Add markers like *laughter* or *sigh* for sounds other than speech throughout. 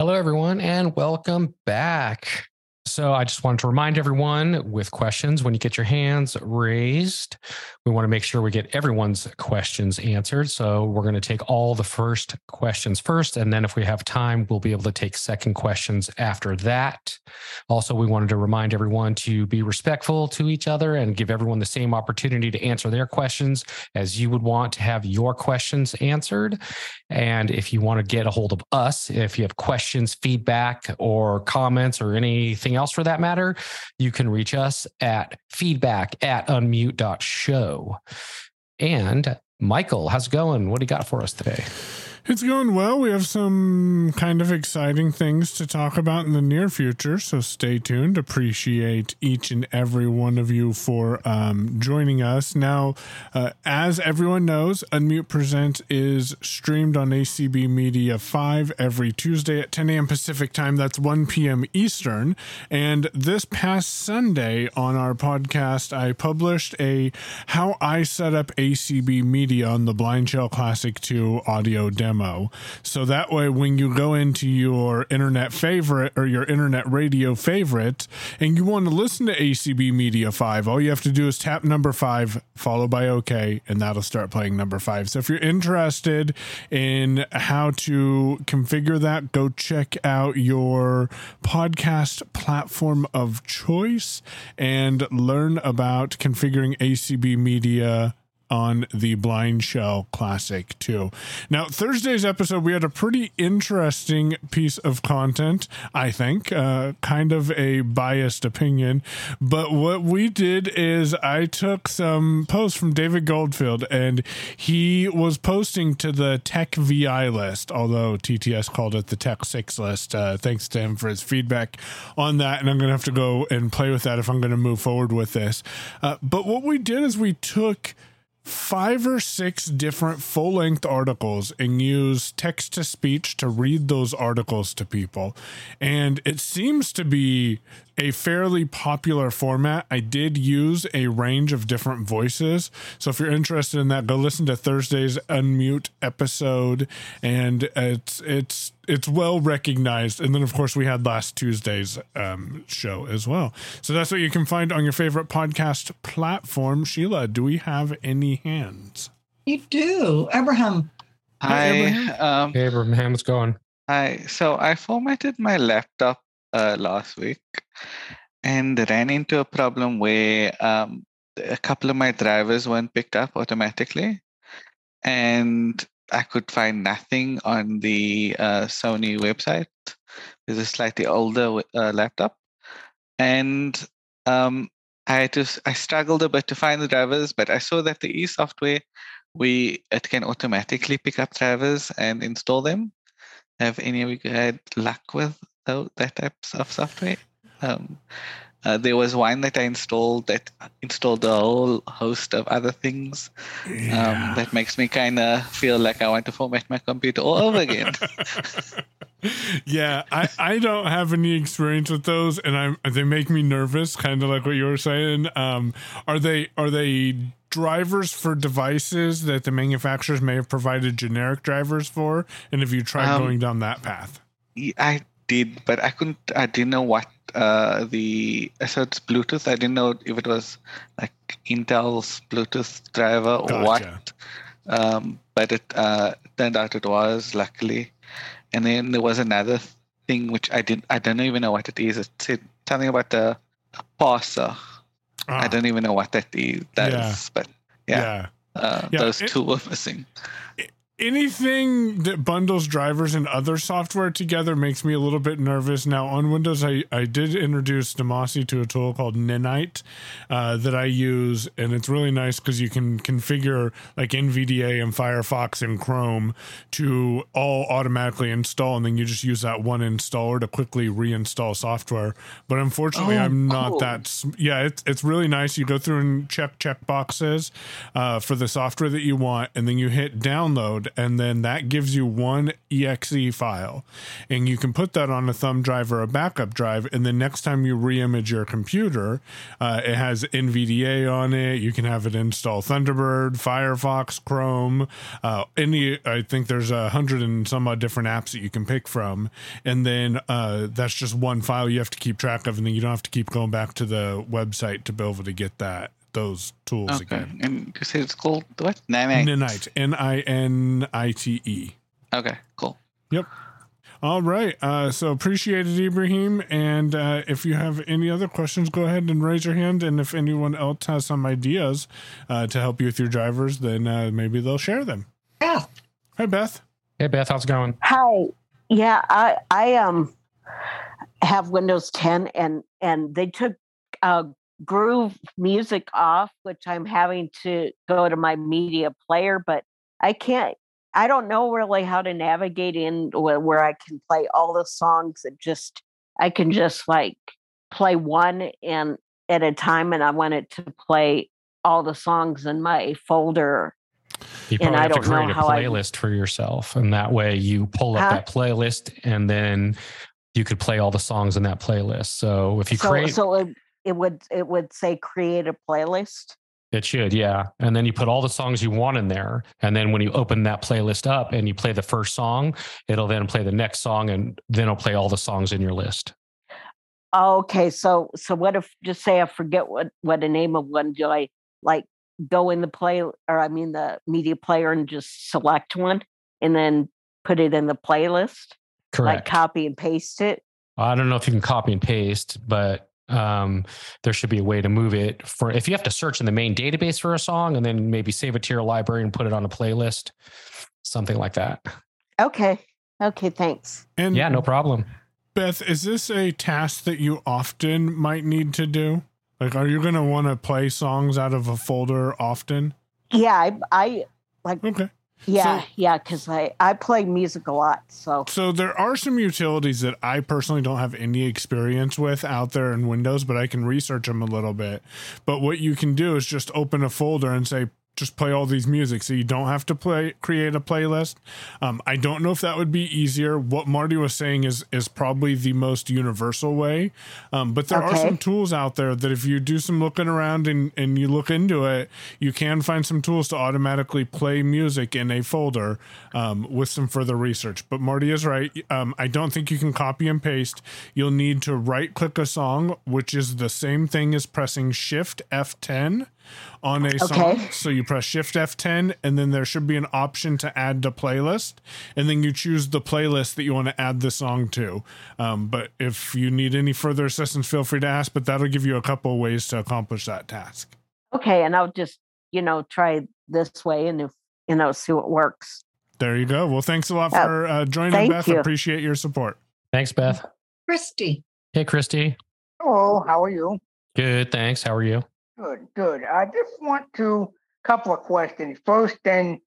Hello, everyone, and welcome back. So, I just wanted to remind everyone with questions when you get your hands raised, we want to make sure we get everyone's questions answered. So, we're going to take all the first questions first. And then, if we have time, we'll be able to take second questions after that. Also, we wanted to remind everyone to be respectful to each other and give everyone the same opportunity to answer their questions as you would want to have your questions answered. And if you want to get a hold of us, if you have questions, feedback, or comments, or anything else for that matter, you can reach us at feedback at unmute.show. And Michael, how's it going? What do you got for us today? It's going well. We have some kind of exciting things to talk about in the near future, so stay tuned. Appreciate each and every one of you for um, joining us. Now, uh, as everyone knows, Unmute Present is streamed on ACB Media 5 every Tuesday at 10 a.m. Pacific time. That's 1 p.m. Eastern. And this past Sunday on our podcast, I published a How I Set Up ACB Media on the BlindShell Classic 2 audio demo So that way, when you go into your internet favorite or your internet radio favorite and you want to listen to ACB Media 5, all you have to do is tap number five, followed by OK, and that'll start playing number five. So if you're interested in how to configure that, go check out your podcast platform of choice and learn about configuring ACB Media on the BlindShell Classic 2. Now, Thursday's episode, we had a pretty interesting piece of content, I think, uh, kind of a biased opinion. But what we did is I took some posts from David Goldfield, and he was posting to the Tech VI list, although TTS called it the Tech 6 list. Uh, thanks to him for his feedback on that. And I'm going to have to go and play with that if I'm going to move forward with this. Uh, but what we did is we took five or six different full length articles and use text to speech to read those articles to people. And it seems to be a fairly popular format. I did use a range of different voices. So if you're interested in that, go listen to Thursday's Unmute episode and it's it's it's well recognized. And then of course we had last Tuesday's um, show as well. So that's what you can find on your favorite podcast platform. Sheila, do we have any hands? You do. Abraham. Hi, Abraham. Um, hey, Abraham, what's going? Hi. So I formatted my laptop uh, last week and ran into a problem where um, a couple of my drivers weren't picked up automatically. And I could find nothing on the uh, Sony website. It's a slightly older uh, laptop. And um, I to, I struggled a bit to find the drivers, but I saw that the e software, we it can automatically pick up drivers and install them. Have any of you had luck with that types of software. Um, uh, there was one that I installed that installed a whole host of other things. Um, yeah. Um, that makes me kind of feel like I want to format my computer all over again. *laughs* yeah, I, I don't have any experience with those, and I'm they make me nervous, kind of like what you were saying. Um, are they are they drivers for devices that the manufacturers may have provided generic drivers for? And have you tried um, going down that path? I did, but I couldn't. I didn't know what uh, the so it's Bluetooth. I didn't know if it was like Intel's Bluetooth driver or gotcha. what. Um, but it uh, turned out it was luckily. And then there was another thing which I didn't. I don't even know what it is. It said something about a, a parser. I ah. don't even know what that is. That yeah. is, but yeah. yeah. Uh, yeah. those it, two were missing anything that bundles drivers and other software together makes me a little bit nervous. Now on Windows, I, I did introduce Demasi to a tool called Ninite uh, that I use, and it's really nice because you can configure like NVDA and Firefox and Chrome to all automatically install, and then you just use that one installer to quickly reinstall software. But unfortunately, oh, I'm not cool. that. Yeah, it's it's really nice. You go through and check check boxes uh, for the software that you want, and then you hit download and then that gives you one exe file, and you can put that on a thumb drive or a backup drive. And then next time you reimage your computer, uh, it has NVDA on it. You can have it install Thunderbird, Firefox, Chrome, uh, any. I think there's a hundred and some odd different apps that you can pick from, and then uh, that's just one file you have to keep track of, and then you don't have to keep going back to the website to be able to get that those tools Okay. again. And you said it's called what? Nanite. Ninite, N I N I T E. Okay, cool. Yep. All right. Uh, so appreciate it, Ibrahim. And uh, if you have any other questions, go ahead and raise your hand. And if anyone else has some ideas uh, to help you with your drivers, then uh, maybe they'll share them. Beth, Hi, Beth. Hey, Beth, how's it going? Hi. Yeah, I I um have Windows 10 and and they took uh Groove Music off, which I'm having to go to my media player, but I can't I don't know really how to navigate in where, I can play all the songs that just I can just like play one and at a time and I want it to play all the songs in my folder. You And probably I have to don't know create a how I- playlist for yourself, and that way you pull up Huh? that playlist, and then you could play all the songs in that playlist. So if you so create, so it, it would it would say create a playlist. it should, yeah, and then you put all the songs you want in there, and then when you open that playlist up and you play the first song, it'll then play the next song, and then it'll play all the songs in your list. Okay, so so what if just say I forget what what the name of one? Do I like go in the play or I mean the media player and just select one and then put it in the playlist? Correct. Like copy and paste it? I don't know if you can copy and paste, but um, there should be a way to move it for if you have to search in the main database for a song and then maybe save it to your library and put it on a playlist, something like that. Okay. Okay, thanks. And Yeah, no problem. Beth, is this a task that you often might need to do? Like, are you going to want to play songs out of a folder often? Yeah, I I like Okay. Yeah, So- yeah, because I I play music a lot. So So there are some utilities that I personally don't have any experience with out there in Windows, but I can research them a little bit. But what you can do is just open a folder and say, just play all these music, so you don't have to play create a playlist. Um, I don't know if that would be easier. What Marty was saying is is probably the most universal way. Um, but there are some tools out there that if you do some looking around and, and you look into it, you can find some tools to automatically play music in a folder um, with some further research. But Marty is right. Um, I don't think you can copy and paste. You'll need to right click a song, which is the same thing as pressing Shift F10 on a song. Okay. So you press Shift F10, and then there should be an option to add to playlist, and then you choose the playlist that you want to add the song to. Um, but if you need any further assistance, feel free to ask. But that'll give you a couple of ways to accomplish that task. okay, and I'll just you know try this way and if you know see what works. There you go. Well, thanks a lot Oh, for uh, joining, thank Beth. you. Appreciate your support. Thanks, Beth. Christy, Hey, Christy. Hello, how are you? Good. Thanks. How are you? Good, good. I just want to couple of questions. First, then,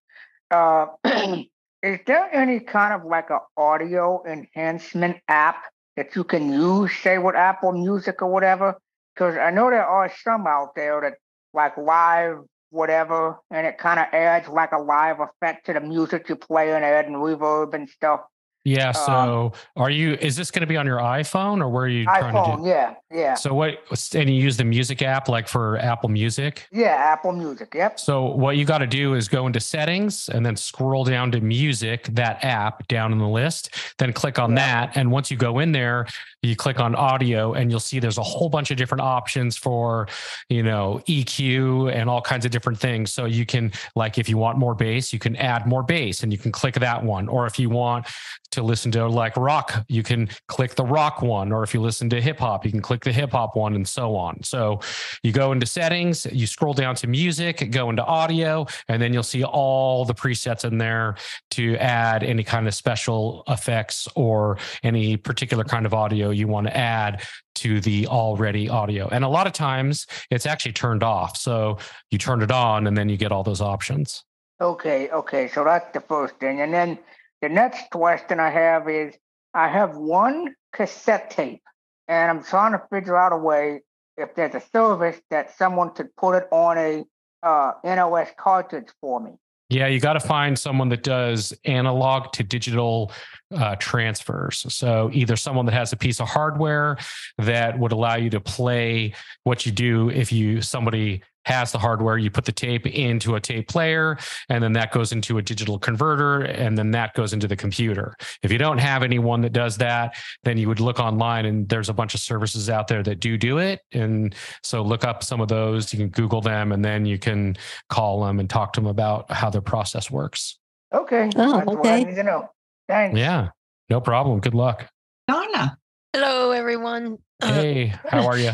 uh, *clears throat* is there any kind of like a audio enhancement app that you can use, say with Apple Music or whatever? Because I know there are some out there that like live whatever, and it kind of adds like a live effect to the music you play and add and reverb and stuff. Yeah. Um, So, are you? Is this going to be on your iPhone or where are you trying to iPhone, do? yeah, yeah, So what? And you use the music app like for Apple Music. yeah, Apple Music, yep. So what you got to do is go into settings and then scroll down to music, that app down in the list, then click on Yeah. that. And once you go in there, you click on audio and you'll see there's a whole bunch of different options for, you know, EQ and all kinds of different things. So you can like if you want more bass, you can add more bass and you can click that one. Or if you want to listen to like rock, you can click the rock one. Or if you listen to hip hop, you can click the hip hop one and so on. So you go into settings, you scroll down to music, go into audio, and then you'll see all the presets in there to add any kind of special effects or any particular kind of audio you want to add to the already audio. And a lot of times it's actually turned off. So you turn it on and then you get all those options. Okay, okay. So that's the first thing. And then the next question I have is I have one cassette tape and I'm trying to figure out a way if there's a service that someone could put it on a uh, NOS cartridge for me. Yeah, you got to find someone that does analog to digital uh, transfers. So either someone that has a piece of hardware that would allow you to play what you do if you somebody has the hardware, you put the tape into a tape player, and then that goes into a digital converter, and then that goes into the computer. If you don't have anyone that does that, then you would look online, and there's a bunch of services out there that do do it. And so look up some of those. You can Google them, and then you can call them and talk to them about how their process works. Okay. Oh, That's what I need to know. Thanks. Yeah, no problem. Good luck. Donna. Hello, everyone. Uh, Hey, how are you?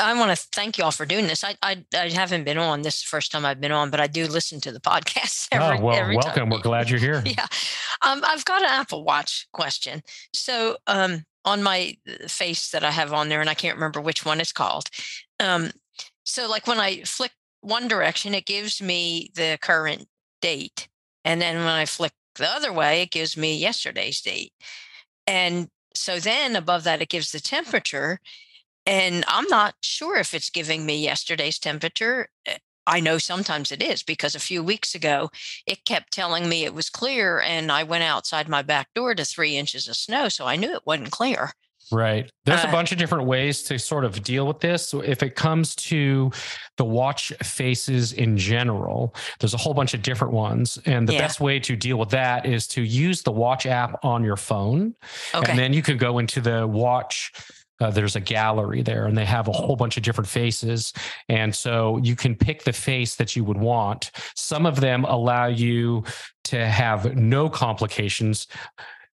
I, want to thank you all for doing this. I, I I haven't been on this is the first time I've been on, but I do listen to the podcast *laughs* every, oh, well, every time. welcome. We're glad you're here. *laughs* Yeah. Um, I've got an Apple Watch question. So um, on my uh, face that I have on there, and I can't remember which one it's called. Um, so like when I flick one direction, it gives me the current date, and then when I flick the other way, it gives me yesterday's date. And so then above that, it gives the temperature. And I'm not sure if it's giving me yesterday's temperature. Uh, I know sometimes it is because a few weeks ago it kept telling me it was clear and I went outside my back door to three inches of snow. So I knew it wasn't clear. Right. There's a Uh, bunch of different ways to sort of deal with this. So if it comes to the watch faces in general, there's a whole bunch of different ones. And the Yeah. best way to deal with that is to use the watch app on your phone. Okay. And then you can go into the watch. Uh, there's a gallery there, and they have a whole bunch of different faces. And so you can pick the face that you would want. Some of them allow you to have no complications.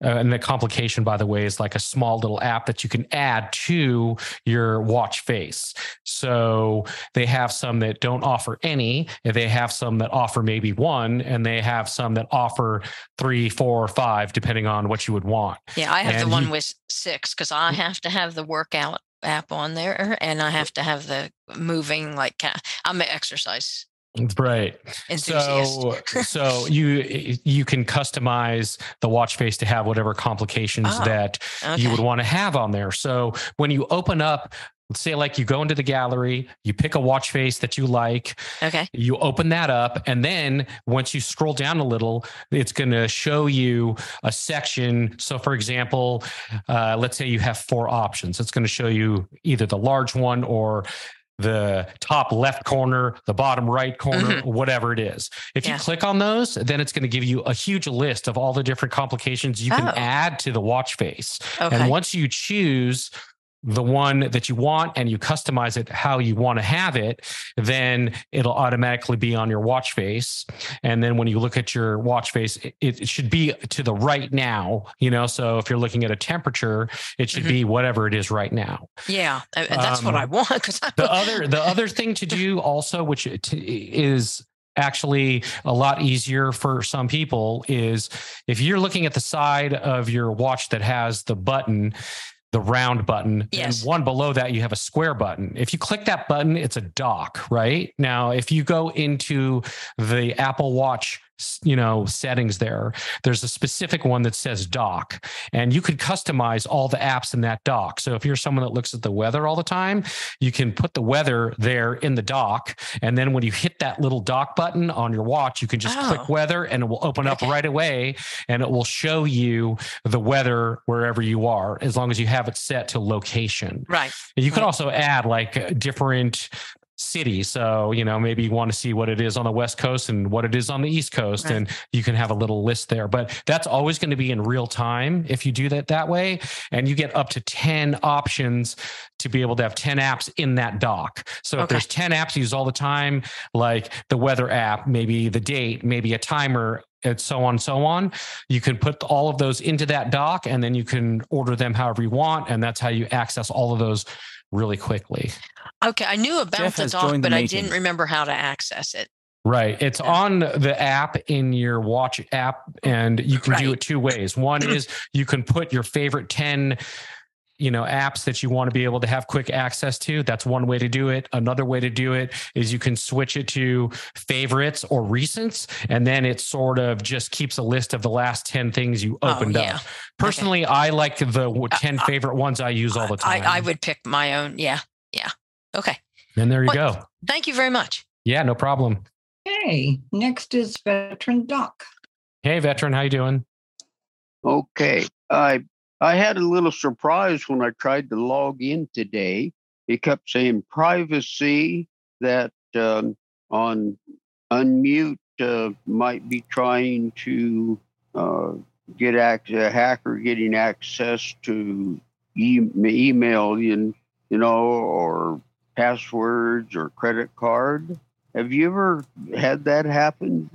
Uh, and the complication, by the way, is like a small little app that you can add to your watch face. So they have some that don't offer any, they have some that offer maybe one, and they have some that offer three, four, or five, depending on what you would want. yeah, I have and the one he- with six because I have to have the workout app on there and I have to have the moving, like, I'm an exercise Right. So so you you can customize the watch face to have whatever complications Oh, that you would want to have on there. So when you open up, let's say like you go into the gallery, you pick a watch face that you like, Okay. you open that up, and then once you scroll down a little, it's going to show you a section. So, for example, uh, let's say you have four options. It's going to show you either the large one or the top left corner, the bottom right corner, mm-hmm. whatever it is. If you click on those, then it's going to give you a huge list of all the different complications you can Oh. add to the watch face. Okay. And once you choose the one that you want and you customize it how you want to have it, then it'll automatically be on your watch face. And then when you look at your watch face, it, it should be to the right now, you know. So if you're looking at a temperature, it should Mhm. be whatever it is right now. yeah. That's what Um, I want because The other the other thing to do also, which is actually a lot easier for some people, is if you're looking at the side of your watch that has the button. The round button, Yes. and one below that, you have a square button. If you click that button, it's a dock, right? Now, if you go into the Apple Watch, you know, settings there, there's a specific one that says dock, and you could customize all the apps in that dock. So if you're someone that looks at the weather all the time, you can put the weather there in the dock. And then when you hit that little dock button on your watch, you can just Oh. click weather and it will open up Okay. right away and it will show you the weather wherever you are, as long as you have it set to location. right. You can Right. also add like different cities. So, you know, maybe you want to see what it is on the West Coast and what it is on the East Coast, Right. and you can have a little list there. But that's always going to be in real time if you do that that way. And you get up to 10 options to be able to have 10 apps in that dock. So if there's 10 apps you use all the time, like the weather app, maybe the date, maybe a timer, and so on and so on. You can put all of those into that dock and then you can order them however you want. And that's how you access all of those really quickly. Okay. I knew about Jeff the dock, joined the but I didn't remember how to access it. Right. It's on the app in your watch app, and you can do it two ways. One is *clears throat* you can put your favorite 10 you know apps that you want to be able to have quick access to that's one way to do it another way to do it is you can switch it to favorites or recents and then it sort of just keeps a list of the last 10 things you Oh, opened yeah. up personally i like the uh, 10 I- favorite ones i use all the time I, I would pick my own. Yeah. Yeah. Okay. and there you What- go Thank you very much. yeah no problem Okay, next is veteran Doc. Hey, veteran, how you doing? Okay. I I had a little surprise when I tried to log in today. It kept saying privacy that um, on unmute uh, might be trying to uh, get access, a hacker getting access to e- email, you know, or passwords or credit card. Have you ever had that happen?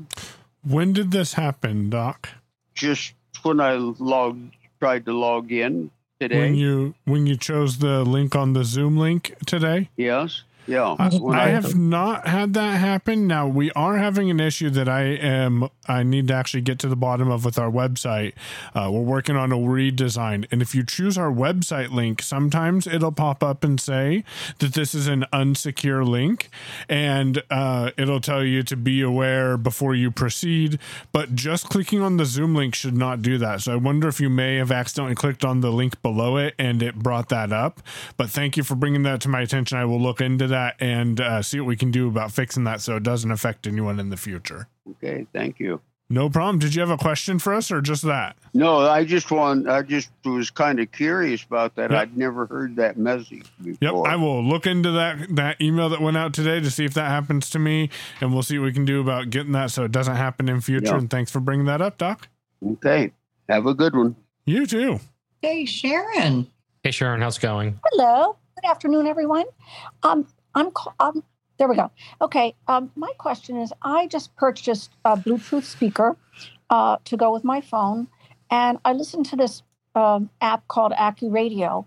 When did this happen, Doc? Just when I logged, tried to log in today. When you when you chose the link on the Zoom link today? yes. Yeah. I, I have not had that happen. Now we are having an issue that I am I need to actually get to the bottom of with our website. Uh, we're working on a redesign, and if you choose our website link, sometimes it'll pop up and say that this is an unsecure link, and uh, it'll tell you to be aware before you proceed. But just clicking on the Zoom link should not do that. So I wonder if you may have accidentally clicked on the link below it and it brought that up. But thank you for bringing that to my attention. I will look into that and uh, see what we can do about fixing that so it doesn't affect anyone in the future. Okay. Thank you. No problem. Did you have a question for us or just that? No, I just want. I just was kind of curious about that. Yep. I'd never heard that message before. Yep. I will look into that that email that went out today to see if that happens to me, and we'll see what we can do about getting that so it doesn't happen in future. Yeah. And thanks for bringing that up, Doc. Okay. Have a good one. You too. Hey, Sharon. Hey, Sharon, how's it going? Hello. Good afternoon, everyone. Um, I'm um, there we go. Okay. Um, my question is, I just purchased a Bluetooth speaker uh, to go with my phone, and I listened to this um, app called AccuRadio,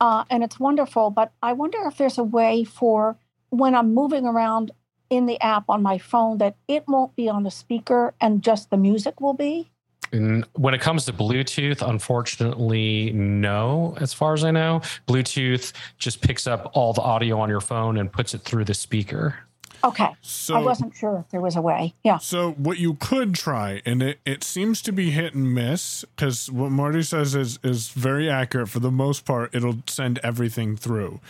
uh, and it's wonderful. But I wonder if there's a way for when I'm moving around in the app on my phone that it won't be on the speaker and just the music will be. And when it comes to Bluetooth, unfortunately, no, as far as I know. Bluetooth just picks up all the audio on your phone and puts it through the speaker. Okay. So I wasn't sure if there was a way. Yeah. So what you could try, and it, it seems to be hit and miss, because what Marty says is is very accurate. For the most part, it'll send everything through.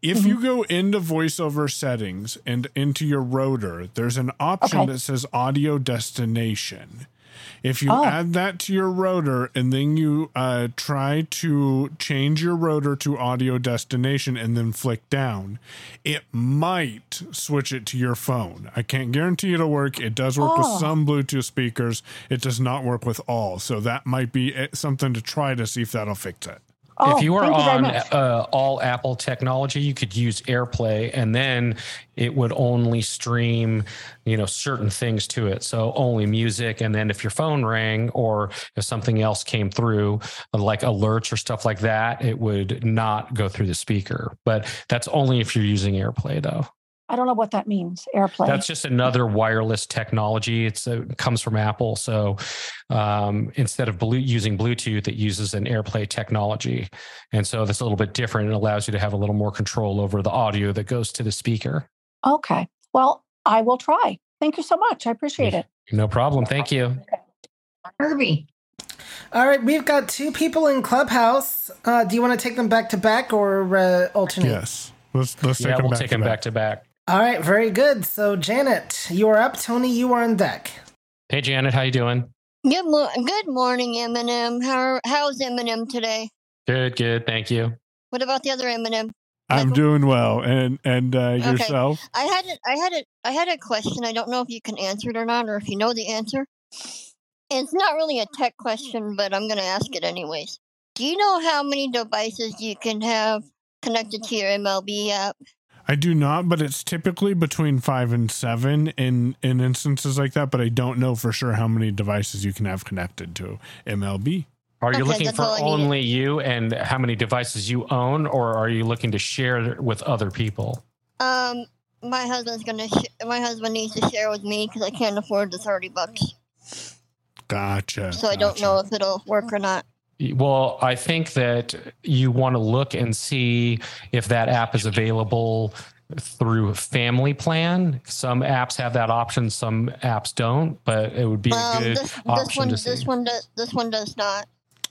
If mm-hmm. you go into voiceover settings and into your rotor, there's an option Okay. that says audio destination. If you Oh. add that to your rotor and then you uh, try to change your rotor to audio destination and then flick down, it might switch it to your phone. I can't guarantee it'll work. It does work Oh. with some Bluetooth speakers, it does not work with all. So that might be uh, something to try to see if that'll fix it. Oh, if you were thank you on uh, all Apple technology, you could use AirPlay, and then it would only stream, you know, certain things to it. So only music, and then if your phone rang or if something else came through, like alerts or stuff like that, it would not go through the speaker. But that's only if you're using AirPlay, though. I don't know what that means. Airplane. That's just another wireless technology. It's uh, it comes from Apple. So um, instead of blue, using Bluetooth, it uses an AirPlay technology, and so that's a little bit different. It allows you to have a little more control over the audio that goes to the speaker. okay. Well, I will try. Thank you so much. I appreciate it. No problem. Thank you. Herbie. All right, we've got two people in Clubhouse. Uh, do you want to take them back to back or uh, alternate? Yes. Let's let's take them we'll back take to them back. back to back. All right, very good. So, Janet, you are up. Tony, you are on deck. Hey, Janet, how you doing? Good, mo- good morning, Eminem. How how's Eminem today? Good, good. Thank you. What about the other Eminem? I'm Michael? doing well, and and uh, Okay. yourself. I had a, I had a I had a question. I don't know if you can answer it or not, or if you know the answer. It's not really a tech question, but I'm going to ask it anyways. Do you know how many devices you can have connected to your MLB app? I do not, but it's typically between five and seven in in instances like that. But I don't know for sure how many devices you can have connected to MLB. Are you Okay, looking for all I needed. only you and how many devices you own, or are you looking to share with other people? Um, my husband's gonna. Sh- my husband needs to share with me because I can't afford the thirty bucks, Gotcha. so I don't know if it'll work or not. Well, I think that you want to look and see if that app is available through Family Plan. Some apps have that option, some apps don't, but it would be a Um, good this, this option one, to see. this one does. This one does not.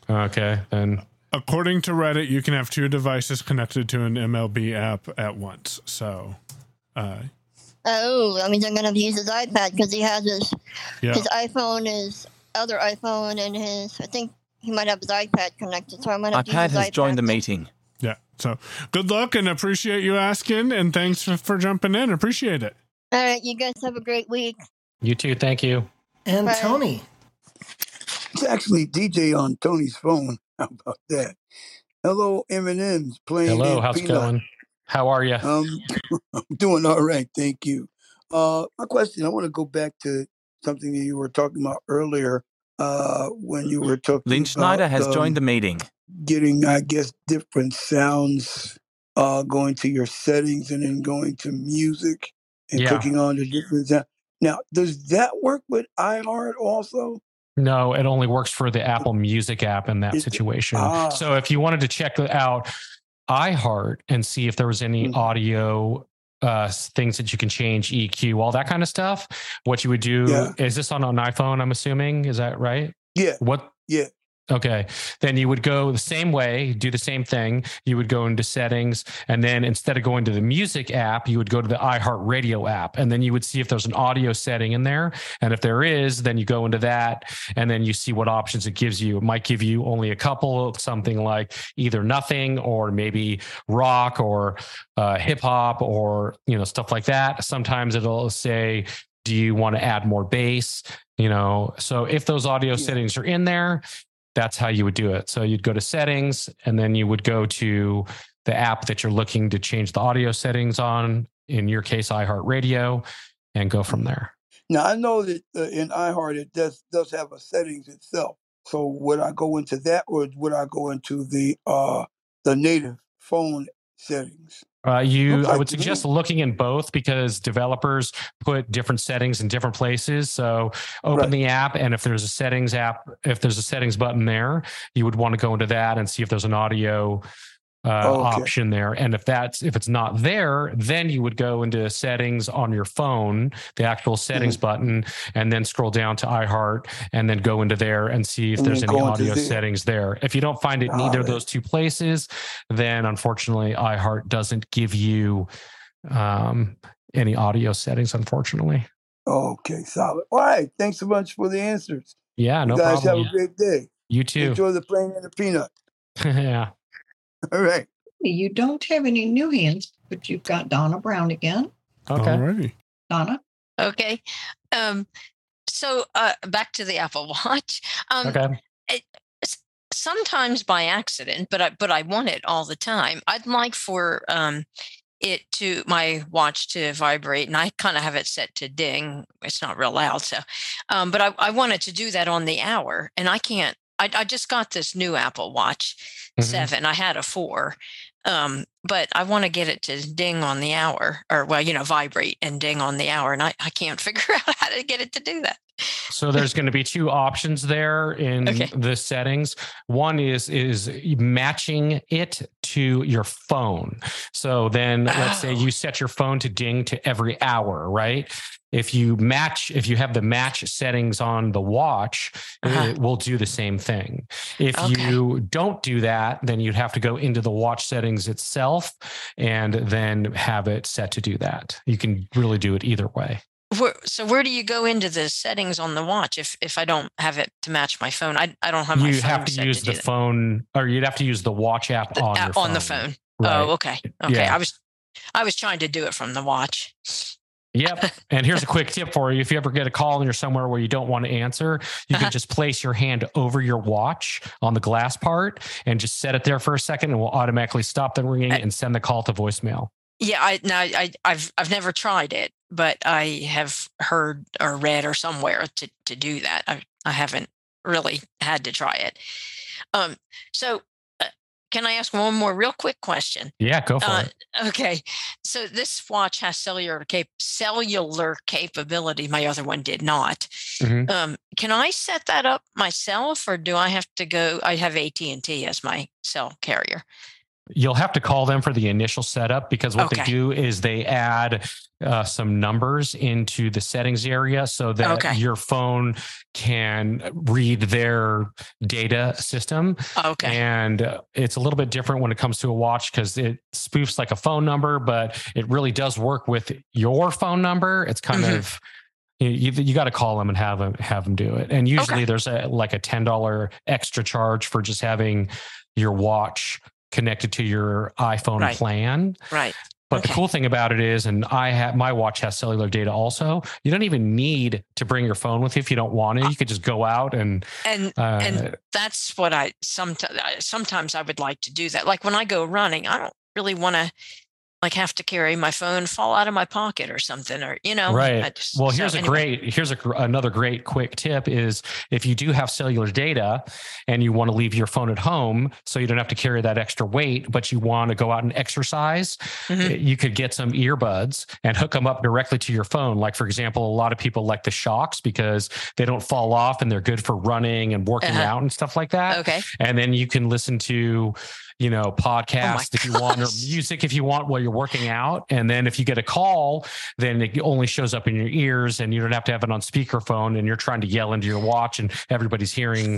Okay, then According to Reddit, you can have two devices connected to an MLB app at once. So, uh, Oh, I mean, I'm gonna have to use his iPad because he has his Yeah. his iPhone, his other iPhone, and his. I think he might have his iPad connected, so I'm gonna. Have to use iPad his has iPad. joined the meeting. Yeah. So good luck and appreciate you asking and thanks for, for jumping in. Appreciate it. All right, you guys have a great week. You too. Thank you. And Bye. Tony. It's actually DJ on Tony's phone. *laughs* How about that? Hello, M&M's playing. Hello. How's it going? How are you? Um, *laughs* I'm doing all right, thank you. Uh, my question, I want to go back to something that you were talking about earlier uh, when you were talking Lynn Schneider about, has um, joined the meeting. getting, I guess, different sounds, uh, going to your settings and then going to music and Yeah. clicking on the different sound. Now, does that work with iHeart also? No, it only works for the Apple Music app in that Is it- situation. Ah. So if you wanted to check out iHeart and see if there was any Mhm. audio uh things that you can change EQ, all that kind of stuff, what you would do Yeah. is this on an iPhone, I'm assuming, is that right? Yeah, What yeah. Okay. Then you would go the same way, do the same thing. You would go into settings. And then instead of going to the music app, you would go to the iHeartRadio app. And then you would see if there's an audio setting in there. And if there is, then you go into that and then you see what options it gives you. It might give you only a couple, of something like either nothing or maybe rock or uh, hip hop or, you know, stuff like that. Sometimes it'll say, do you want to add more bass? You know, so if those audio settings are in there, that's how you would do it. So you'd go to settings and then you would go to the app that you're looking to change the audio settings on, in your case, iHeartRadio, and go from there. Now I know that uh, in iHeart it does does have a settings itself. So would I go into that, or would I go into the uh the native phone settings? Uh, you, I would me. suggest looking in both because developers put different settings in different places. So open Right. the app, and if there's a settings app, if there's a settings button there, you would want to go into that and see if there's an audio uh, Oh, okay. option there. And if that's if it's not there, then you would go into settings on your phone, the actual settings Mm-hmm. button, and then scroll down to iHeart, and then go into there and see if And there's any audio there. settings there. If you don't find it in either of those two places, then unfortunately iHeart doesn't give you um, any audio settings, unfortunately. Okay, solid. All right. Thanks so much for the answers. Yeah, no you guys problem. have a great day. You too. Enjoy the plane and the peanut. *laughs* yeah. *laughs* All right. You don't have any new hands, but you've got Donna Brown again. Okay. Alrighty. Donna, Okay. Um, so uh, back to the Apple *laughs* Watch. Um, Okay. s- sometimes by accident, but I but I want it all the time. I'd like for um it to my watch to vibrate, and I kind of have it set to ding. It's not real loud, so um, but I, I want it to do that on the hour, and I can't. I, I just got this new Apple Watch Mhm. seven. I had a four, um, but I want to get it to ding on the hour, or well, you know, vibrate and ding on the hour, and I, I can't *laughs* figure out how to get it to do that. So there's going to be two options there *laughs* in Okay. the settings. One is is matching it to your phone. So then let's say Oh. you set your phone to ding to every hour, right? If you match, if you have the match settings on the watch, Uh-huh. it will do the same thing. If Okay. you don't do that, then you'd have to go into the watch settings itself and then have it set to do that. You can really do it either way. Where, so where do you go into the settings on the watch if if I don't have it to match my phone? I I don't have my you have to use to the phone or you'd have to use the watch app The- on uh, your phone. the phone. Right. Oh, okay. Okay. Yeah. I was I was trying to do it from the watch. Yep. *laughs* And here's a quick tip for you. If you ever get a call and you're somewhere where you don't want to answer, you Uh-huh. can just place your hand over your watch on the glass part and just set it there for a second and we'll automatically stop the ringing and send the call to voicemail. Yeah, I no, I I've I've never tried it, but I have heard or read or somewhere to to do that. I I haven't really had to try it. Um. So, can I ask one more real quick question? Yeah, go for Uh, it. Okay, so this watch has cellular cap- cellular capability. My other one did not. Mhm. Um, can I set that up myself, or do I have to go? I have AT and T as my cell carrier. You'll have to call them for the initial setup because what they do is they add uh, some numbers into the settings area so that Okay. your phone can read their data system. Okay. And uh, it's a little bit different when it comes to a watch because it spoofs like a phone number, but it really does work with your phone number. It's kind Mhm. of you, you, you got to call them and have them have them do it. And usually Okay. there's a like a ten dollar extra charge for just having your watch connected to your iPhone Right. plan. Right. But the cool thing about it is, and I have my watch has cellular data also. You don't even need to bring your phone with you if you don't want to. You could just go out and And uh, and that's what I sometimes sometimes I would like to do that. Like when I go running, I don't really want to like have to carry my phone fall out of my pocket or something or you know right. I just- well, so here's a anyway. great here's a another great quick tip is if you do have cellular data and you want to leave your phone at home so you don't have to carry that extra weight, but you want to go out and exercise, Mhm. you could get some earbuds and hook them up directly to your phone. Like for example, a lot of people like the Shokz because they don't fall off and they're good for running and working Uh-huh. out and stuff like that. Okay. and then you can listen to you know oh podcasts if you want or music if you want while you're working out. And then if you get a call then it only shows up in your ears and you don't have to have it on speakerphone and you're trying to yell into your watch and everybody's hearing